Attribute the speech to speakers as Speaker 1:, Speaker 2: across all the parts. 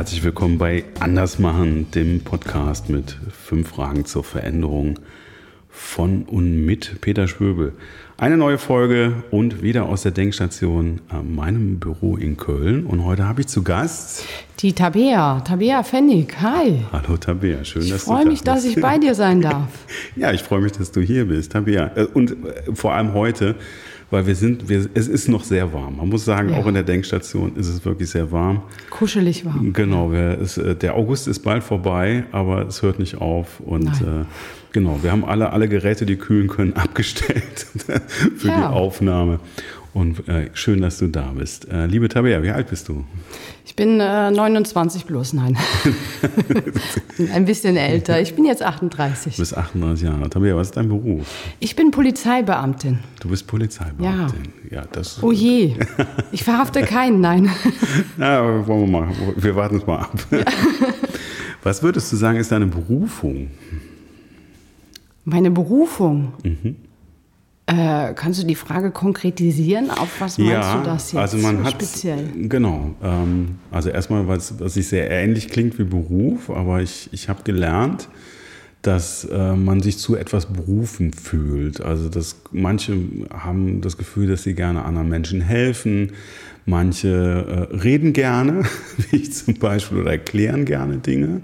Speaker 1: herzlich willkommen bei Andersmachen, dem Podcast mit fünf Fragen zur Veränderung von und mit Peter Schwöbel. Eine neue Folge und wieder aus der Denkstation an meinem Büro in Köln. Und heute habe ich zu Gast
Speaker 2: die Tabea, Tabea Pfennig. Hi.
Speaker 1: Hallo Tabea, schön,
Speaker 2: ich
Speaker 1: dass
Speaker 2: du da bist. Ich freue mich, dass ich bei dir sein darf.
Speaker 1: ja, ich freue mich, dass du hier bist, Tabea. Äh, und äh, vor allem heute, weil wir sind, wir, es ist noch sehr warm. Man muss sagen, ja. auch in der Denkstation ist es wirklich sehr warm.
Speaker 2: Kuschelig warm.
Speaker 1: Genau, wir, es, äh, der August ist bald vorbei, aber es hört nicht auf. Und äh, genau, wir haben alle, alle Geräte, die kühlen können, abgestellt für ja. die Aufnahme. Und äh, schön, dass du da bist. Äh, liebe Tabea, wie alt bist du?
Speaker 2: Ich bin äh, 29 bloß, nein. Ein bisschen älter. Ich bin jetzt 38.
Speaker 1: Du bist 38 Jahre. Tabea, was ist dein Beruf?
Speaker 2: Ich bin Polizeibeamtin.
Speaker 1: Du bist Polizeibeamtin.
Speaker 2: Ja. ja das oh je. Ich verhafte keinen, nein.
Speaker 1: Na, wollen wir mal. Wir warten es mal ab. Ja. Was würdest du sagen, ist deine Berufung?
Speaker 2: Meine Berufung? Mhm. Äh, kannst du die Frage konkretisieren? Auf was meinst ja, du das jetzt
Speaker 1: also man hat, speziell? Genau. Ähm, also erstmal, was, was sich sehr ähnlich klingt wie Beruf, aber ich, ich habe gelernt, dass äh, man sich zu etwas berufen fühlt. Also dass manche haben das Gefühl, dass sie gerne anderen Menschen helfen. Manche äh, reden gerne, wie ich zum Beispiel, oder erklären gerne Dinge.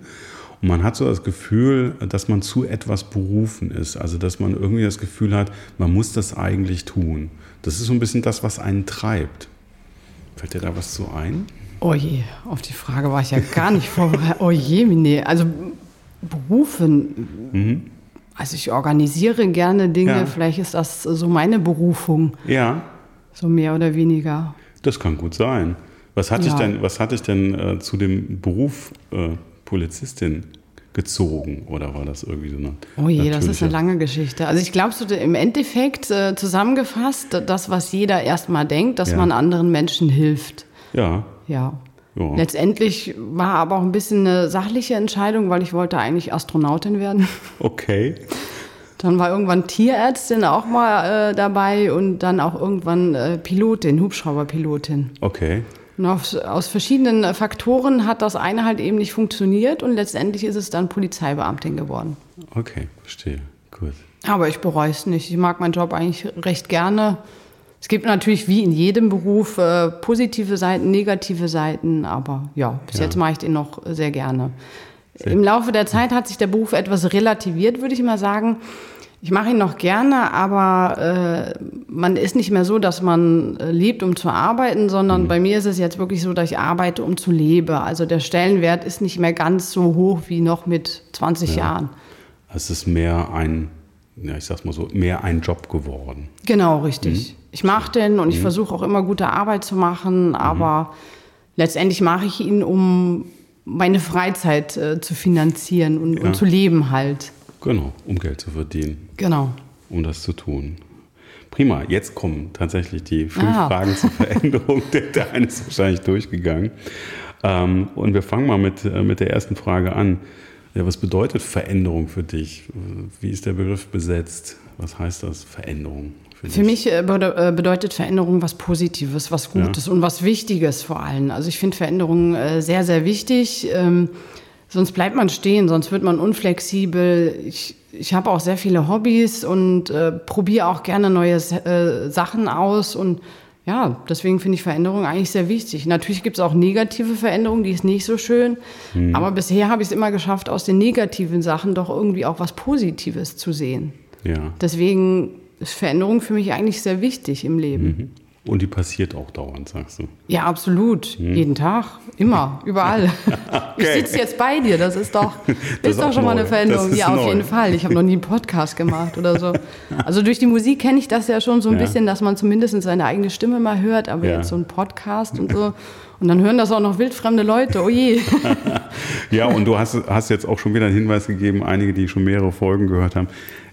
Speaker 1: Und man hat so das Gefühl, dass man zu etwas berufen ist. Also dass man irgendwie das Gefühl hat, man muss das eigentlich tun. Das ist so ein bisschen das, was einen treibt. Fällt dir da was zu ein?
Speaker 2: Oh je, auf die Frage war ich ja gar nicht vorbereitet. Oh je, nee. Also berufen. Mhm. Also ich organisiere gerne Dinge. Ja. Vielleicht ist das so meine Berufung.
Speaker 1: Ja.
Speaker 2: So mehr oder weniger.
Speaker 1: Das kann gut sein. Was hatte ja. ich denn, was hatte ich denn äh, zu dem Beruf äh, Polizistin gezogen oder war das irgendwie so eine.
Speaker 2: Oh je, das ist eine lange Geschichte. Also ich glaube, so im Endeffekt äh, zusammengefasst, das, was jeder erstmal denkt, dass ja. man anderen Menschen hilft.
Speaker 1: Ja.
Speaker 2: Ja. ja. Letztendlich war aber auch ein bisschen eine sachliche Entscheidung, weil ich wollte eigentlich Astronautin werden.
Speaker 1: Okay.
Speaker 2: Dann war irgendwann Tierärztin auch mal äh, dabei und dann auch irgendwann äh, Pilotin, Hubschrauberpilotin.
Speaker 1: Okay.
Speaker 2: Und aus, aus verschiedenen Faktoren hat das eine halt eben nicht funktioniert und letztendlich ist es dann Polizeibeamtin geworden.
Speaker 1: Okay, verstehe. Gut.
Speaker 2: Aber ich bereue es nicht. Ich mag meinen Job eigentlich recht gerne. Es gibt natürlich wie in jedem Beruf äh, positive Seiten, negative Seiten, aber ja, bis ja. jetzt mache ich den noch sehr gerne. Sehr Im Laufe der Zeit hat sich der Beruf etwas relativiert, würde ich mal sagen. Ich mache ihn noch gerne, aber äh, man ist nicht mehr so, dass man äh, lebt, um zu arbeiten, sondern mhm. bei mir ist es jetzt wirklich so, dass ich arbeite, um zu leben. Also der Stellenwert ist nicht mehr ganz so hoch wie noch mit 20 ja. Jahren.
Speaker 1: Es ist mehr ein, ja, ich sag's mal so, mehr ein Job geworden.
Speaker 2: Genau, richtig. Mhm. Ich mache den und mhm. ich versuche auch immer gute Arbeit zu machen, aber mhm. letztendlich mache ich ihn, um meine Freizeit äh, zu finanzieren und, ja. und zu leben halt.
Speaker 1: Genau, um Geld zu verdienen.
Speaker 2: Genau.
Speaker 1: Um das zu tun. Prima, jetzt kommen tatsächlich die fünf ah. Fragen zur Veränderung. Der, der eine ist wahrscheinlich durchgegangen. Ähm, und wir fangen mal mit, äh, mit der ersten Frage an. Ja, was bedeutet Veränderung für dich? Wie ist der Begriff besetzt? Was heißt das, Veränderung?
Speaker 2: Für, für mich äh, äh, bedeutet Veränderung was Positives, was Gutes ja. und was Wichtiges vor allem. Also ich finde Veränderung äh, sehr, sehr wichtig. Ähm, Sonst bleibt man stehen, sonst wird man unflexibel. Ich, ich habe auch sehr viele Hobbys und äh, probiere auch gerne neue äh, Sachen aus. Und ja, deswegen finde ich Veränderung eigentlich sehr wichtig. Natürlich gibt es auch negative Veränderungen, die ist nicht so schön. Mhm. Aber bisher habe ich es immer geschafft, aus den negativen Sachen doch irgendwie auch was Positives zu sehen.
Speaker 1: Ja.
Speaker 2: Deswegen ist Veränderung für mich eigentlich sehr wichtig im Leben. Mhm.
Speaker 1: Und die passiert auch dauernd, sagst du?
Speaker 2: Ja, absolut. Hm. Jeden Tag, immer, überall. okay. Ich sitze jetzt bei dir, das ist doch, das ist doch schon neu. mal eine Veränderung. Ja, auf neu. jeden Fall. Ich habe noch nie einen Podcast gemacht oder so. Also durch die Musik kenne ich das ja schon so ein ja. bisschen, dass man zumindest seine eigene Stimme mal hört, aber ja. jetzt so ein Podcast und so. Und dann hören das auch noch wildfremde Leute, oh je.
Speaker 1: ja, und du hast, hast jetzt auch schon wieder einen Hinweis gegeben, einige, die schon mehrere Folgen gehört haben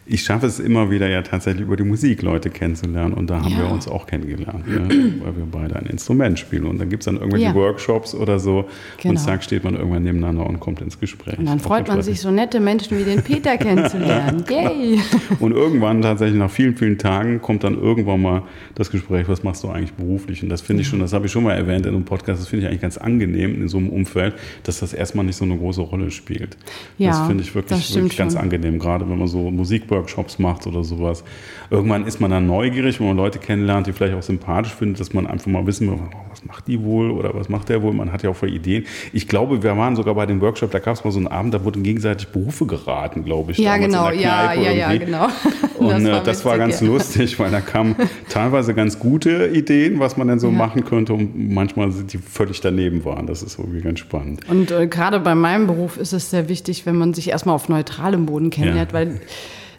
Speaker 1: ich schaffe es immer wieder ja tatsächlich über die Musik Leute kennenzulernen und da haben ja. wir uns auch kennengelernt, ne? weil wir beide ein Instrument spielen und dann gibt es dann irgendwelche ja. Workshops oder so genau. und zack steht man irgendwann nebeneinander und kommt ins Gespräch.
Speaker 2: Und dann freut man sich so nette Menschen wie den Peter kennenzulernen. Yay!
Speaker 1: Und irgendwann tatsächlich nach vielen, vielen Tagen kommt dann irgendwann mal das Gespräch, was machst du eigentlich beruflich? Und das finde ich schon, das habe ich schon mal erwähnt in einem Podcast, das finde ich eigentlich ganz angenehm in so einem Umfeld, dass das erstmal nicht so eine große Rolle spielt. Ja, das finde ich wirklich, wirklich ganz angenehm, gerade wenn man so Musik Workshops macht oder sowas. Irgendwann ist man dann neugierig, wenn man Leute kennenlernt, die vielleicht auch sympathisch findet, dass man einfach mal wissen will, oh, was macht die wohl oder was macht der wohl. Man hat ja auch voll Ideen. Ich glaube, wir waren sogar bei dem Workshop, da gab es mal so einen Abend, da wurden gegenseitig Berufe geraten, glaube ich.
Speaker 2: Ja, genau, ja, ja, ja, genau.
Speaker 1: Und das war, das war ganz ja. lustig, weil da kamen teilweise ganz gute Ideen, was man denn so ja. machen könnte und manchmal sind die völlig daneben waren. Das ist irgendwie ganz spannend.
Speaker 2: Und äh, gerade bei meinem Beruf ist es sehr wichtig, wenn man sich erstmal auf neutralem Boden kennenlernt, ja. weil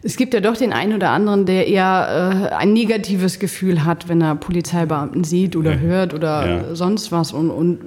Speaker 2: es gibt ja doch den einen oder anderen, der eher äh, ein negatives Gefühl hat, wenn er Polizeibeamten sieht oder ja. hört oder ja. sonst was. Und, und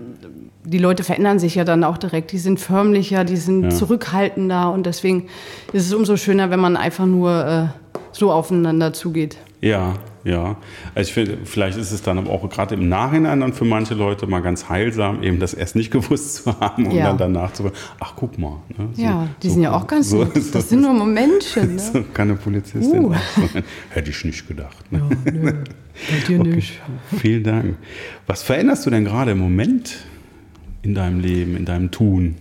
Speaker 2: die Leute verändern sich ja dann auch direkt. Die sind förmlicher, die sind ja. zurückhaltender. Und deswegen ist es umso schöner, wenn man einfach nur äh, so aufeinander zugeht.
Speaker 1: Ja, ja, also ich finde, vielleicht ist es dann aber auch gerade im Nachhinein dann für manche Leute mal ganz heilsam, eben das erst nicht gewusst zu haben und ja. dann danach zu sagen, ach guck mal.
Speaker 2: Ne, so, ja, die so, sind ja auch ganz so. Das, das sind nur Momentchen. Ne? So
Speaker 1: kann eine Polizistin uh. sein. Hätte ich nicht gedacht. Ne? Ja, nö. Bei dir okay. nicht. Vielen Dank. Was veränderst du denn gerade im Moment in deinem Leben, in deinem Tun?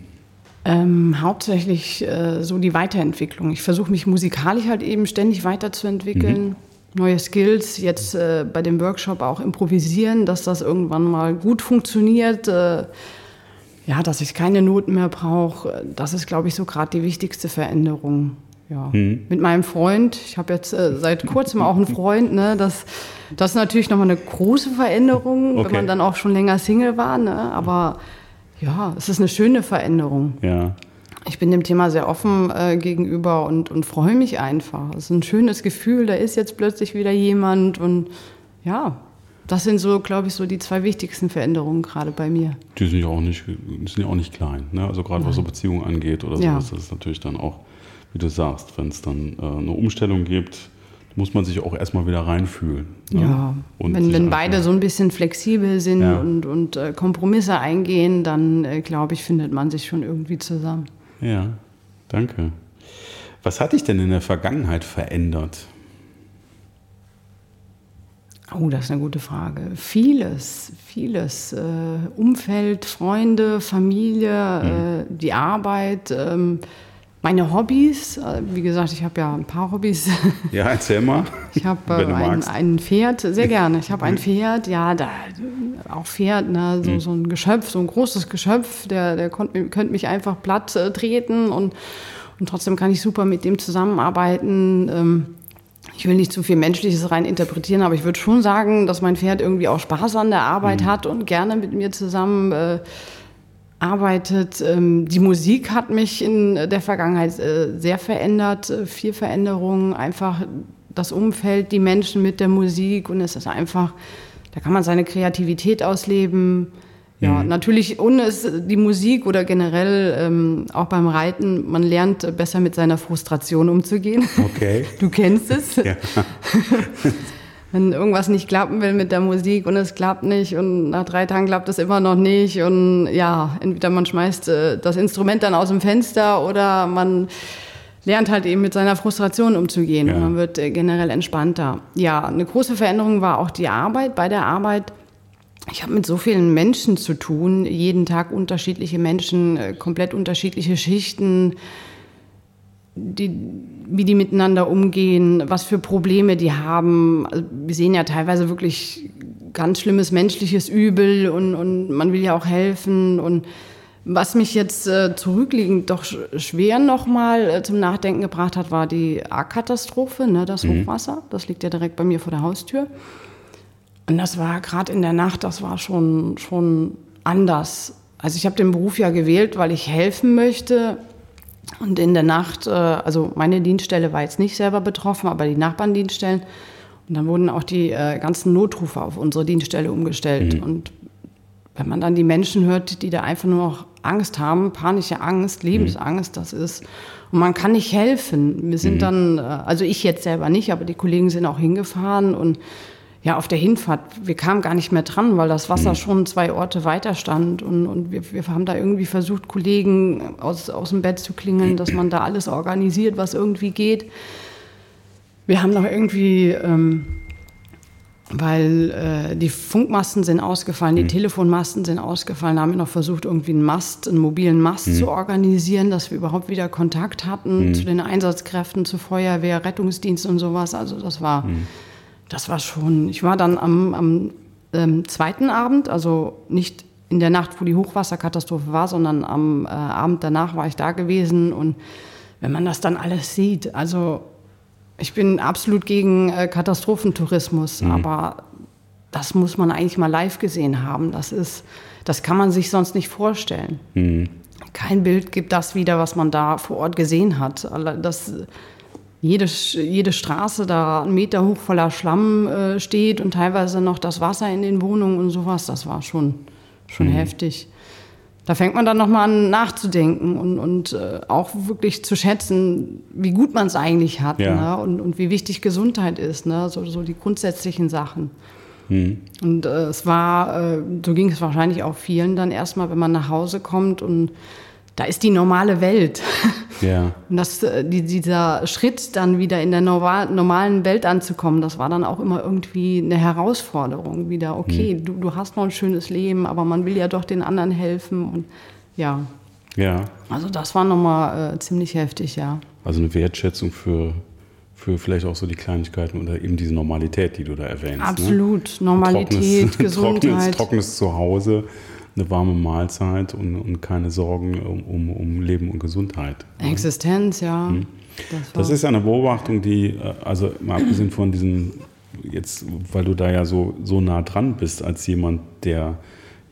Speaker 2: Ähm, hauptsächlich äh, so die Weiterentwicklung. Ich versuche mich musikalisch halt eben ständig weiterzuentwickeln. Mhm neue Skills, jetzt äh, bei dem Workshop auch improvisieren, dass das irgendwann mal gut funktioniert. Äh, ja, dass ich keine Noten mehr brauche, das ist, glaube ich, so gerade die wichtigste Veränderung. Ja. Hm. Mit meinem Freund, ich habe jetzt äh, seit kurzem auch einen Freund, ne, das, das ist natürlich nochmal eine große Veränderung, okay. wenn man dann auch schon länger Single war, ne, aber ja, es ist eine schöne Veränderung.
Speaker 1: Ja
Speaker 2: ich bin dem Thema sehr offen äh, gegenüber und, und freue mich einfach. Es ist ein schönes Gefühl, da ist jetzt plötzlich wieder jemand und ja, das sind so, glaube ich, so die zwei wichtigsten Veränderungen gerade bei mir.
Speaker 1: Die sind ja auch nicht, sind ja auch nicht klein, ne? Also gerade was so Beziehungen angeht oder ja. sowas, das ist natürlich dann auch, wie du sagst, wenn es dann äh, eine Umstellung gibt, muss man sich auch erstmal wieder reinfühlen.
Speaker 2: Ne? Ja, und wenn, wenn beide so ein bisschen flexibel sind ja. und, und äh, Kompromisse eingehen, dann äh, glaube ich, findet man sich schon irgendwie zusammen.
Speaker 1: Ja, danke. Was hat dich denn in der Vergangenheit verändert?
Speaker 2: Oh, das ist eine gute Frage. Vieles, vieles. Äh, Umfeld, Freunde, Familie, mhm. äh, die Arbeit, ähm, meine Hobbys. Äh, wie gesagt, ich habe ja ein paar Hobbys.
Speaker 1: Ja, erzähl mal.
Speaker 2: Ich habe äh, ein, ein, Pferd, sehr gerne. Ich habe ein Pferd, ja, da, auch Pferd, ne, so, mhm. so ein Geschöpf, so ein großes Geschöpf, der, der könnte mich einfach platt äh, treten und, und trotzdem kann ich super mit dem zusammenarbeiten. Ähm, ich will nicht zu viel Menschliches rein interpretieren, aber ich würde schon sagen, dass mein Pferd irgendwie auch Spaß an der Arbeit mhm. hat und gerne mit mir zusammen äh, arbeitet. Ähm, die Musik hat mich in der Vergangenheit äh, sehr verändert, äh, viel Veränderungen, einfach das Umfeld, die Menschen mit der Musik und es ist einfach, da kann man seine Kreativität ausleben. Ja, mhm. natürlich ohne es, die Musik oder generell ähm, auch beim Reiten, man lernt besser mit seiner Frustration umzugehen.
Speaker 1: Okay.
Speaker 2: Du kennst es. Ja. wenn irgendwas nicht klappen will mit der Musik und es klappt nicht und nach drei Tagen klappt es immer noch nicht und ja, entweder man schmeißt äh, das Instrument dann aus dem Fenster oder man lernt halt eben mit seiner Frustration umzugehen ja. und man wird äh, generell entspannter. Ja, eine große Veränderung war auch die Arbeit. Bei der Arbeit ich habe mit so vielen Menschen zu tun, jeden Tag unterschiedliche Menschen, äh, komplett unterschiedliche Schichten, die, wie die miteinander umgehen, was für Probleme die haben. Also wir sehen ja teilweise wirklich ganz schlimmes menschliches Übel und, und man will ja auch helfen. Und was mich jetzt äh, zurückliegend doch schwer nochmal äh, zum Nachdenken gebracht hat, war die A-Katastrophe, ne, das mhm. Hochwasser. Das liegt ja direkt bei mir vor der Haustür. Und das war gerade in der Nacht, das war schon, schon anders. Also ich habe den Beruf ja gewählt, weil ich helfen möchte und in der Nacht, äh, also meine Dienststelle war jetzt nicht selber betroffen, aber die Nachbarndienststellen. Und dann wurden auch die äh, ganzen Notrufe auf unsere Dienststelle umgestellt. Mhm. Und wenn man dann die Menschen hört, die da einfach nur noch Angst haben, panische Angst, Lebensangst, das ist. Und man kann nicht helfen. Wir sind dann, äh, also ich jetzt selber nicht, aber die Kollegen sind auch hingefahren und ja, auf der Hinfahrt, wir kamen gar nicht mehr dran, weil das Wasser schon zwei Orte weiter stand. Und, und wir, wir haben da irgendwie versucht, Kollegen aus, aus dem Bett zu klingeln, dass man da alles organisiert, was irgendwie geht. Wir haben noch irgendwie, ähm, weil äh, die Funkmasten sind ausgefallen, die
Speaker 1: Mhm.
Speaker 2: Telefonmasten sind ausgefallen, haben wir noch versucht, irgendwie einen Mast, einen mobilen Mast
Speaker 1: Mhm.
Speaker 2: zu organisieren, dass wir überhaupt wieder Kontakt hatten zu den Einsatzkräften, zur Feuerwehr, Rettungsdienst und sowas. Also das war,
Speaker 1: Mhm.
Speaker 2: Das war schon. Ich war dann am, am ähm, zweiten Abend, also nicht in der Nacht, wo die Hochwasserkatastrophe war, sondern am äh, Abend danach war ich da gewesen und wenn man das dann alles sieht, also ich bin absolut gegen äh, Katastrophentourismus, aber das muss man eigentlich mal live gesehen haben. Das ist, das kann man sich sonst nicht vorstellen. Kein Bild gibt das wieder, was man da vor Ort gesehen hat. Das, jede, jede Straße da einen Meter hoch voller Schlamm äh, steht und teilweise noch das Wasser in den Wohnungen und sowas. Das war schon, schon heftig. Da fängt man dann nochmal an nachzudenken und, und äh, auch wirklich zu schätzen, wie gut man es eigentlich hat
Speaker 1: Ja.
Speaker 2: ne? und, und wie wichtig Gesundheit ist, ne? so, so die grundsätzlichen Sachen. Und äh, es war, äh, so ging es wahrscheinlich auch vielen dann erstmal, wenn man nach Hause kommt und da ist die normale Welt.
Speaker 1: Ja.
Speaker 2: Und das, äh, die, dieser Schritt dann wieder in der normal, normalen Welt anzukommen, das war dann auch immer irgendwie eine Herausforderung. Wieder, okay, du, du hast noch ein schönes Leben, aber man will ja doch den anderen helfen. Und ja,
Speaker 1: Ja.
Speaker 2: also das war nochmal äh, ziemlich heftig, ja.
Speaker 1: Also eine Wertschätzung für, für vielleicht auch so die Kleinigkeiten oder eben diese Normalität, die du da erwähnst. Ne?
Speaker 2: Absolut. Normalität,
Speaker 1: trockenes,
Speaker 2: Gesundheit.
Speaker 1: Trockenes, trockenes Zuhause, eine warme Mahlzeit und, und keine Sorgen um, um, um Leben und Gesundheit.
Speaker 2: Existenz, ja. Das,
Speaker 1: Das
Speaker 2: war-
Speaker 1: ist ja eine Beobachtung, die, äh, also mal abgesehen von diesen, jetzt, weil du da ja so, so nah dran bist, als jemand, der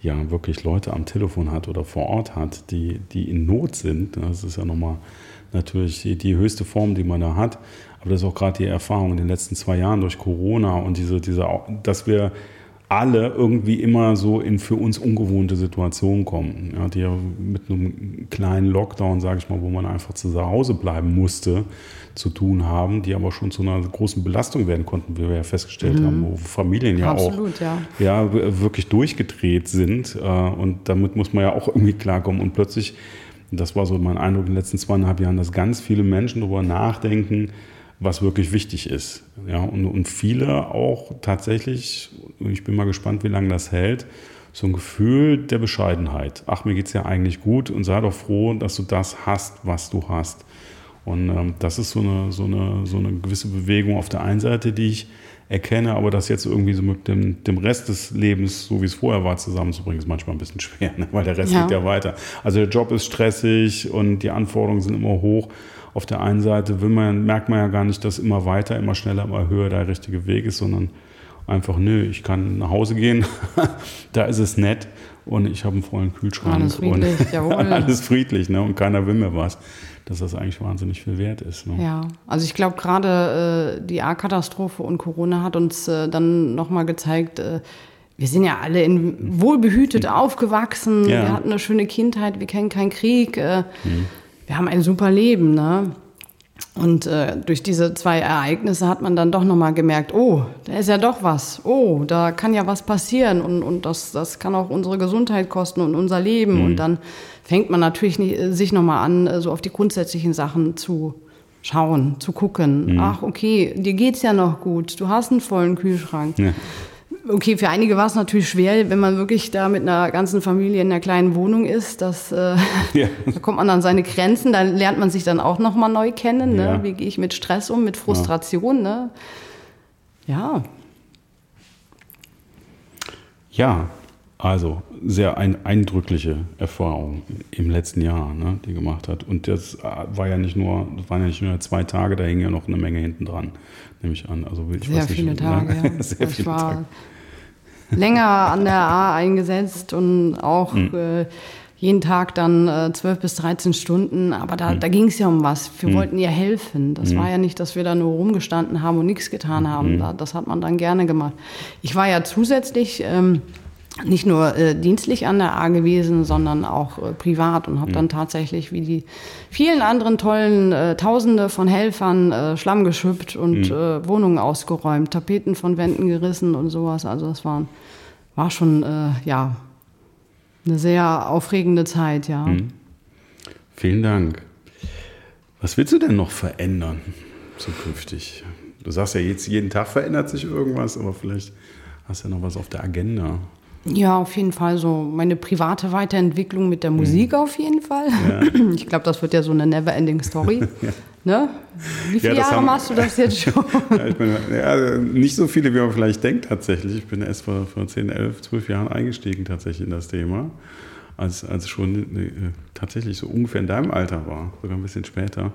Speaker 1: ja wirklich Leute am Telefon hat oder vor Ort hat, die, die in Not sind. Das ist ja nochmal natürlich die, die höchste Form, die man da hat. Aber das ist auch gerade die Erfahrung in den letzten zwei Jahren durch Corona und diese, diese, dass wir alle irgendwie immer so in für uns ungewohnte Situationen kommen. Ja, die ja mit einem kleinen Lockdown, sage ich mal, wo man einfach zu Hause bleiben musste, zu tun haben, die aber schon zu einer großen Belastung werden konnten, wie wir ja festgestellt haben, wo Familien ja
Speaker 2: Absolut,
Speaker 1: auch
Speaker 2: ja.
Speaker 1: ja, wirklich durchgedreht sind. Äh, Und damit muss man ja auch irgendwie klarkommen. Und plötzlich, das war so mein Eindruck in den letzten zweieinhalb Jahren, dass ganz viele Menschen darüber nachdenken, was wirklich wichtig ist. Ja, und, und viele auch tatsächlich, ich bin mal gespannt, wie lange das hält, so ein Gefühl der Bescheidenheit. Ach, mir geht's ja eigentlich gut und sei doch froh, dass du das hast, was du hast. Und ähm, das ist so eine, so, eine, so eine gewisse Bewegung auf der einen Seite, die ich erkenne, aber das jetzt irgendwie so mit dem, dem Rest des Lebens, so wie es vorher war, zusammenzubringen, ist manchmal ein bisschen schwer, ne? weil der Rest
Speaker 2: Ja.
Speaker 1: geht ja weiter. Also der Job ist stressig und die Anforderungen sind immer hoch. Auf der einen Seite will man, merkt man ja gar nicht, dass immer weiter, immer schneller, immer höher der richtige Weg ist, sondern einfach, nö, ich kann nach Hause gehen, da ist es nett und ich habe einen vollen Kühlschrank
Speaker 2: Alles friedlich,
Speaker 1: und
Speaker 2: jawohl.
Speaker 1: alles friedlich ne? und keiner will mir was, dass das eigentlich wahnsinnig viel wert ist. Ne?
Speaker 2: Ja, also ich glaube gerade äh, die A-Katastrophe und Corona hat uns äh, dann nochmal gezeigt, äh, wir sind ja alle in wohlbehütet aufgewachsen,
Speaker 1: Ja.
Speaker 2: wir hatten eine schöne Kindheit, wir kennen keinen Krieg, äh, wir haben ein super Leben, ne? Und äh, durch diese zwei Ereignisse hat man dann doch nochmal gemerkt, oh, da ist ja doch was. Oh, da kann ja was passieren und, und das, das kann auch unsere Gesundheit kosten und unser Leben. Und dann fängt man natürlich nicht, äh, sich nochmal an, äh, so auf die grundsätzlichen Sachen zu schauen, zu gucken. Ach, okay, dir geht's ja noch gut. Du hast einen vollen Kühlschrank.
Speaker 1: Ja.
Speaker 2: Okay, für einige war es natürlich schwer, wenn man wirklich da mit einer ganzen Familie in einer kleinen Wohnung ist. Das, äh,
Speaker 1: Ja.
Speaker 2: da kommt man an seine Grenzen, da lernt man sich dann auch nochmal neu kennen. Ne?
Speaker 1: Ja.
Speaker 2: Wie gehe ich mit Stress um, mit Frustration? Ne? Ja,
Speaker 1: Ja, also sehr ein, eindrückliche Erfahrung im letzten Jahr, ne, die gemacht hat. Und das äh, war ja nicht nur, das waren ja nicht nur zwei Tage, da hing ja noch eine Menge hinten dran, nehme ich an. Also ich
Speaker 2: sehr
Speaker 1: weiß nicht,
Speaker 2: viele
Speaker 1: ne?
Speaker 2: Tage. Ja.
Speaker 1: sehr
Speaker 2: ich
Speaker 1: viele
Speaker 2: war
Speaker 1: Tage.
Speaker 2: Länger an der A eingesetzt und auch
Speaker 1: Hm.
Speaker 2: äh, jeden Tag dann äh, 12 bis 13 Stunden. Aber
Speaker 1: Hm.
Speaker 2: da, da ging es ja um was. Wir wollten ja helfen. Das war ja nicht, dass wir da nur rumgestanden haben und nichts
Speaker 1: Hm.
Speaker 2: getan haben. Da, das hat man dann gerne gemacht. Ich war ja zusätzlich ähm, nicht nur äh, dienstlich an der A gewesen, sondern auch äh, privat und habe mhm. dann tatsächlich wie die vielen anderen tollen äh, Tausende von Helfern äh, Schlamm geschüppt und mhm. Äh, Wohnungen ausgeräumt, Tapeten von Wänden gerissen und sowas. Also das war, war schon äh, ja eine sehr aufregende Zeit, ja. Mhm.
Speaker 1: Vielen Dank. Was willst du denn noch verändern zukünftig? Du sagst ja jetzt, jeden Tag verändert sich irgendwas, aber vielleicht hast du ja noch was auf der Agenda.
Speaker 2: Ja, auf jeden Fall so meine private Weiterentwicklung mit der mhm. Musik mhm. auf jeden Fall. Ja. Ich glaube, das wird ja so eine never-ending Story. ja. ne? Wie viele ja, Jahre haben, machst du das jetzt schon?
Speaker 1: bin, ja, nicht so viele, wie man vielleicht denkt tatsächlich. Ich bin erst vor, vor 10, 11, 12 Jahren eingestiegen tatsächlich in das Thema. Als, als schon äh, tatsächlich so ungefähr in deinem Alter war, sogar ein bisschen später.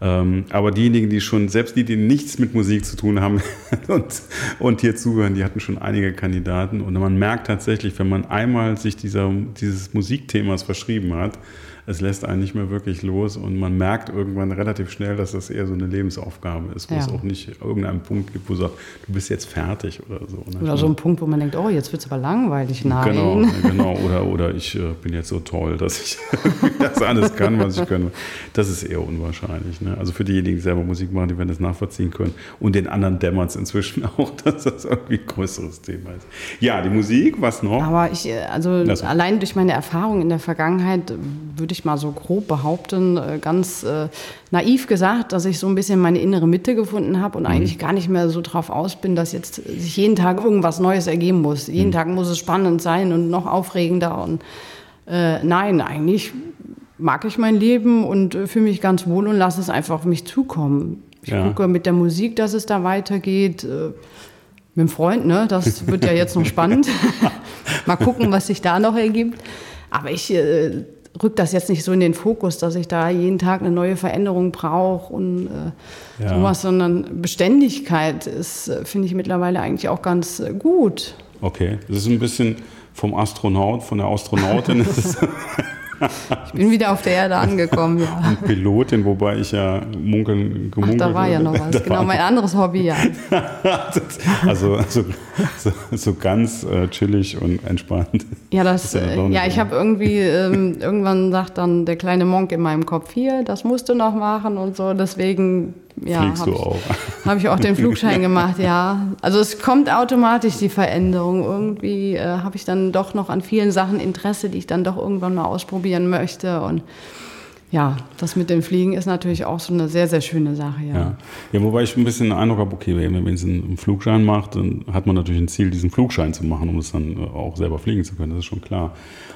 Speaker 1: Ähm, aber diejenigen, die schon, selbst die, die nichts mit Musik zu tun haben und, und hier zuhören, die hatten schon einige Kandidaten. Und man merkt tatsächlich, wenn man einmal sich dieser, dieses Musikthemas verschrieben hat, es lässt einen nicht mehr wirklich los und man merkt irgendwann relativ schnell, dass das eher so eine Lebensaufgabe ist, wo ja. es auch nicht irgendeinen Punkt gibt, wo du sagst, du bist jetzt fertig oder so.
Speaker 2: Ne? Oder so ein Punkt, wo man denkt, oh, jetzt wird es aber langweilig. Nein.
Speaker 1: Genau, genau. Oder, oder ich äh, bin jetzt so toll, dass ich das alles kann, was ich kann. Das ist eher unwahrscheinlich. Ne? Also für diejenigen, die selber Musik machen, die werden das nachvollziehen können. Und den anderen dämmert es inzwischen auch, dass das irgendwie ein größeres Thema ist. Ja, die Musik, was noch?
Speaker 2: Aber ich, äh, also allein durch meine Erfahrung in der Vergangenheit würde ich mal so grob behaupten, äh, ganz äh, naiv gesagt, dass ich so ein bisschen meine innere Mitte gefunden habe und mhm. eigentlich gar nicht mehr so drauf aus bin, dass jetzt sich jeden Tag irgendwas Neues ergeben muss. Jeden mhm. Tag muss es spannend sein und noch aufregender. Und äh, nein, eigentlich mag ich mein Leben und äh, fühle mich ganz wohl und lasse es einfach auf mich zukommen. Ich ja. gucke mit der Musik, dass es da weitergeht. Äh, mit dem Freund, ne? Das wird ja jetzt noch spannend. Mal gucken, was sich da noch ergibt. Aber ich äh, rückt das jetzt nicht so in den Fokus, dass ich da jeden Tag eine neue Veränderung brauche und äh, ja. sowas, sondern Beständigkeit ist, äh, finde ich mittlerweile eigentlich auch ganz gut.
Speaker 1: Okay, das ist ein bisschen vom Astronaut, von der Astronautin.
Speaker 2: Ich bin wieder auf der Erde angekommen, ja.
Speaker 1: Und Pilotin, wobei ich ja munkeln, gemunkelt
Speaker 2: Ach, da war ja noch was. genau, mein anderes Hobby, ja.
Speaker 1: also so, so, so ganz äh, chillig und entspannt.
Speaker 2: Ja, das, das ja, ja, ich habe irgendwie, ähm, irgendwann sagt dann der kleine Monk in meinem Kopf, hier, das musst du noch machen und so. Deswegen ja,
Speaker 1: Fliegst du auch?
Speaker 2: Habe ich auch den Flugschein gemacht, ja. Also es kommt automatisch die Veränderung. Irgendwie äh, habe ich dann doch noch an vielen Sachen Interesse, die ich dann doch irgendwann mal ausprobieren möchte. Und ja, das mit dem Fliegen ist natürlich auch so eine sehr, sehr schöne Sache, ja.
Speaker 1: Ja, ja wobei ich ein bisschen den Eindruck habe, okay, wenn man einen Flugschein macht, dann hat man natürlich ein Ziel, diesen Flugschein zu machen, um es dann auch selber fliegen zu können, das ist schon klar.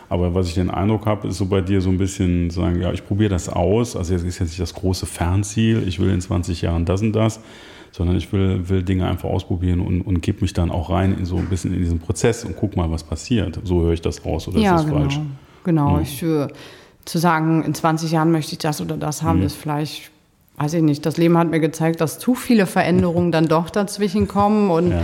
Speaker 1: Aber was ich den Eindruck habe, ist so bei dir so ein bisschen sagen, ja, ich probiere das aus. Also jetzt ist jetzt nicht das große Fernziel, ich will in 20 Jahren das und das, sondern ich will, will Dinge einfach ausprobieren und, und gebe mich dann auch rein in so ein bisschen in diesen Prozess und guck mal, was passiert. So höre ich das raus oder
Speaker 2: ja,
Speaker 1: ist das
Speaker 2: genau.
Speaker 1: falsch?
Speaker 2: Genau, ja. ich, äh, zu sagen, in 20 Jahren möchte ich das oder das haben, mhm. ist vielleicht weiß ich nicht, das Leben hat mir gezeigt, dass zu viele Veränderungen dann doch dazwischen kommen und ja.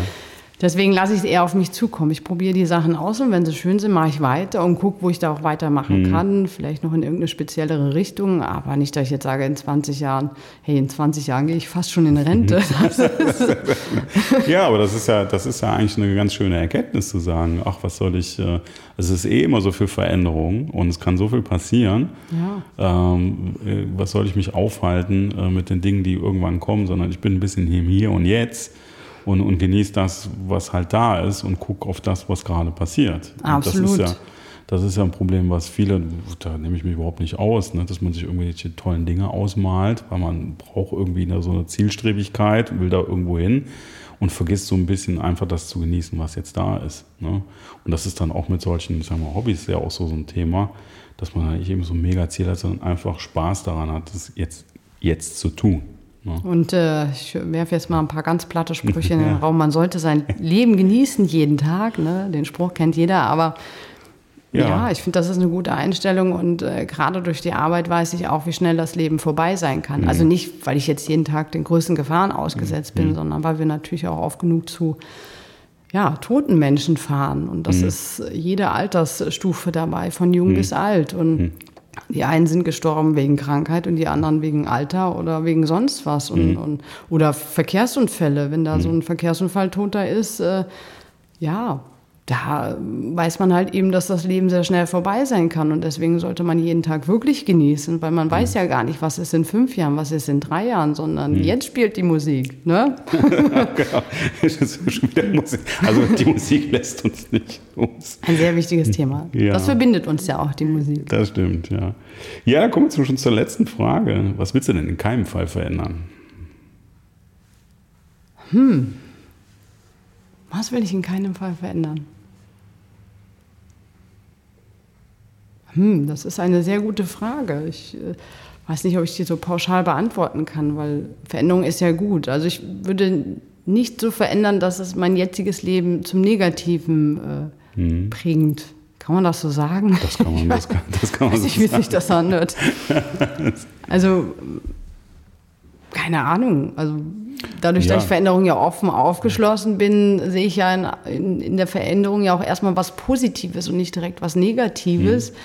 Speaker 2: Deswegen lasse ich es eher auf mich zukommen. Ich probiere die Sachen aus und wenn sie schön sind, mache ich weiter und gucke, wo ich da auch weitermachen mhm. kann. Vielleicht noch in irgendeine speziellere Richtung, aber nicht, dass ich jetzt sage, in 20 Jahren, hey, in 20 Jahren gehe ich fast schon in Rente.
Speaker 1: ja, aber das ist ja, das ist ja eigentlich eine ganz schöne Erkenntnis zu sagen, ach, was soll ich, äh, es ist eh immer so viel Veränderung und es kann so viel passieren. Ja. Ähm, äh, was soll ich mich aufhalten äh, mit den Dingen, die irgendwann kommen, sondern ich bin ein bisschen hier, hier und jetzt und, und genieße das, was halt da ist und gucke auf das, was gerade passiert.
Speaker 2: Absolut.
Speaker 1: das ist ja, das ist ja ein Problem, was viele, da nehme ich mich überhaupt nicht aus, ne, dass man sich irgendwelche tollen Dinge ausmalt, weil man braucht irgendwie so eine Zielstrebigkeit will da irgendwo hin und vergisst so ein bisschen einfach das zu genießen, was jetzt da ist. Ne? Und das ist dann auch mit solchen, ich sag mal, Hobbys ja auch so, so ein Thema, dass man nicht eben so ein Mega-Ziel hat, sondern einfach Spaß daran hat, das jetzt, jetzt zu tun.
Speaker 2: Ja. Und äh, ich werfe jetzt mal ein paar ganz platte Sprüche in den Raum. Man sollte sein Leben genießen jeden Tag. Ne? Den Spruch kennt jeder, aber ja, ja ich finde, das ist eine gute Einstellung und äh, gerade durch die Arbeit weiß ich auch, wie schnell das Leben vorbei sein kann. Mhm. Also nicht, weil ich jetzt jeden Tag den größten Gefahren ausgesetzt mhm. bin, sondern weil wir natürlich auch oft genug zu ja, toten Menschen fahren. Und das mhm. ist jede Altersstufe dabei, von jung mhm. bis alt. Und mhm. Die einen sind gestorben wegen Krankheit und die anderen wegen Alter oder wegen sonst was. Und, mhm. und oder Verkehrsunfälle. Wenn da mhm. so ein Verkehrsunfall toter ist, äh, ja, da weiß man halt eben, dass das Leben sehr schnell vorbei sein kann. Und deswegen sollte man jeden Tag wirklich genießen, weil man weiß ja gar nicht, was ist in fünf Jahren, was ist in drei Jahren, sondern mhm. jetzt spielt die Musik. Ne? genau.
Speaker 1: schon wieder Musik. Also die Musik lässt uns nicht los.
Speaker 2: Ein sehr wichtiges Thema. Ja. Das verbindet uns ja auch, die Musik.
Speaker 1: Das stimmt, ja. Ja, kommen wir schon zur letzten Frage. Was willst du denn in keinem Fall verändern?
Speaker 2: Hm. Was will ich in keinem Fall verändern? Hm, das ist eine sehr gute Frage. Ich äh, weiß nicht, ob ich die so pauschal beantworten kann, weil Veränderung ist ja gut. Also ich würde nicht so verändern, dass es mein jetziges Leben zum Negativen äh, mhm. bringt. Kann man das so sagen?
Speaker 1: Das kann man, das kann, das kann man
Speaker 2: weiß nicht, wie sich das anhört. also, keine Ahnung. Also, dadurch, ja. dass ich Veränderung ja offen aufgeschlossen bin, sehe ich ja in, in, in, der Veränderung ja auch erstmal was Positives und nicht direkt was Negatives. Mhm.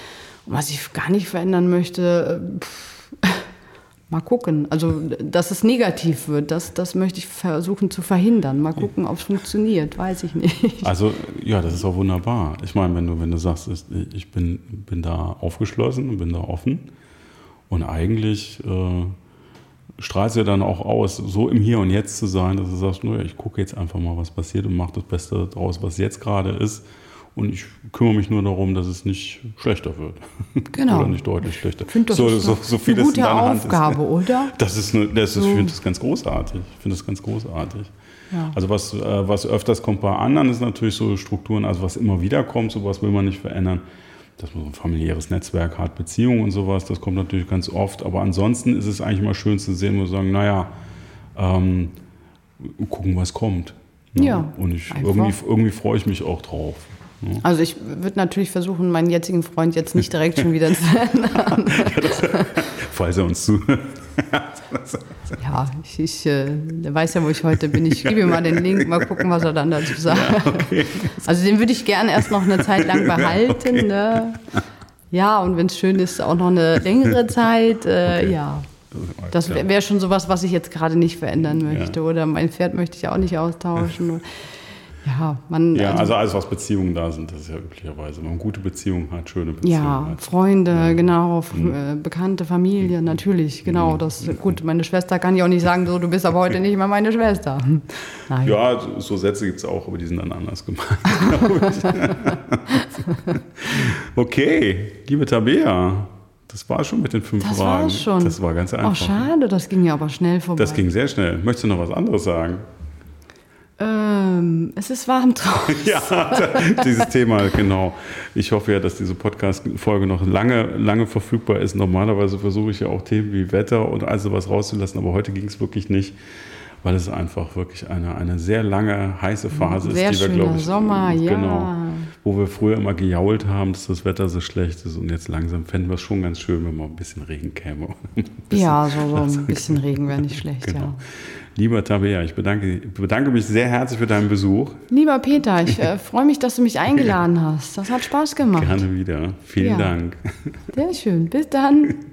Speaker 2: Und was ich gar nicht verändern möchte, äh, pff, mal gucken. Also, dass es negativ wird, das, das möchte ich versuchen zu verhindern. Mal gucken, ob es funktioniert, weiß ich nicht.
Speaker 1: Also, ja, das ist auch wunderbar. Ich meine, wenn du, wenn du sagst, ich bin, bin da aufgeschlossen und bin da offen und eigentlich äh, strahlst ja dann auch aus, so im Hier und Jetzt zu sein, dass du sagst, naja, ich gucke jetzt einfach mal, was passiert und mache das Beste daraus, was jetzt gerade ist und ich kümmere mich nur darum, dass es nicht schlechter wird.
Speaker 2: Genau.
Speaker 1: oder nicht deutlich schlechter.
Speaker 2: Ich finde das so, so, so eine gute Aufgabe, ist. oder?
Speaker 1: Das ist, eine, das ist so. ich finde das ganz großartig. Ich finde das ganz großartig. Ja. Also was, äh, was öfters kommt bei anderen, ist natürlich so Strukturen, also was immer wieder kommt, sowas will man nicht verändern. Dass man so ein familiäres Netzwerk hat, Beziehungen und sowas, das kommt natürlich ganz oft. Aber ansonsten ist es eigentlich mal schön zu sehen, wo wir sagen, naja, ähm, gucken, was kommt.
Speaker 2: Ja. ja
Speaker 1: und ich, irgendwie, irgendwie freue ich mich auch drauf.
Speaker 2: Also ich würde natürlich versuchen, meinen jetzigen Freund jetzt nicht direkt schon wieder zu ändern.
Speaker 1: falls er uns zu.
Speaker 2: ja, ich, ich äh, weiß ja, wo ich heute bin. Ich gebe ihm mal den Link, mal gucken, was er dann dazu sagt. Ja, okay. Also den würde ich gerne erst noch eine Zeit lang behalten. Okay. Ne? Ja, und wenn es schön ist, auch noch eine längere Zeit. Äh, okay. Ja. Das wäre schon sowas, was ich jetzt gerade nicht verändern möchte. Ja. Oder mein Pferd möchte ich auch nicht austauschen. Ja, man.
Speaker 1: Ja, also, also alles, was Beziehungen da sind, das ist ja üblicherweise. Wenn man gute Beziehungen hat, schöne Beziehungen.
Speaker 2: Ja,
Speaker 1: hat.
Speaker 2: Freunde, ja. genau, mhm. bekannte Familie, natürlich, genau. Das gut. Meine Schwester kann ich auch nicht sagen, so, du bist aber heute nicht mehr meine Schwester.
Speaker 1: Nein. Ja, so Sätze gibt es auch, aber die sind dann anders gemeint. okay, liebe Tabea. Das war schon mit den fünf
Speaker 2: das
Speaker 1: Fragen.
Speaker 2: Das war schon.
Speaker 1: Das war ganz einfach.
Speaker 2: Oh, schade, das ging ja aber schnell vorbei.
Speaker 1: Das ging sehr schnell. Möchtest du noch was anderes sagen?
Speaker 2: Ähm, es ist warm draußen.
Speaker 1: ja, dieses Thema, genau. Ich hoffe ja, dass diese Podcast-Folge noch lange, lange verfügbar ist. Normalerweise versuche ich ja auch Themen wie Wetter und all sowas rauszulassen, aber heute ging es wirklich nicht, weil es einfach wirklich eine, eine sehr lange, heiße Phase
Speaker 2: sehr
Speaker 1: ist,
Speaker 2: die wir, glaube ich,
Speaker 1: Sommer,
Speaker 2: ja.
Speaker 1: Genau, wo wir früher immer gejault haben, dass das Wetter so schlecht ist und jetzt langsam fänden wir es schon ganz schön, wenn mal ein bisschen Regen käme.
Speaker 2: Bisschen, ja, so, so ein bisschen Regen wäre nicht schlecht, genau. ja.
Speaker 1: Lieber Tabea, ich bedanke, bedanke mich sehr herzlich für deinen Besuch.
Speaker 2: Lieber Peter, ich äh, freue mich, dass du mich eingeladen hast. Das hat Spaß gemacht.
Speaker 1: Gerne wieder. Vielen ja. Dank.
Speaker 2: Sehr schön. Bis dann.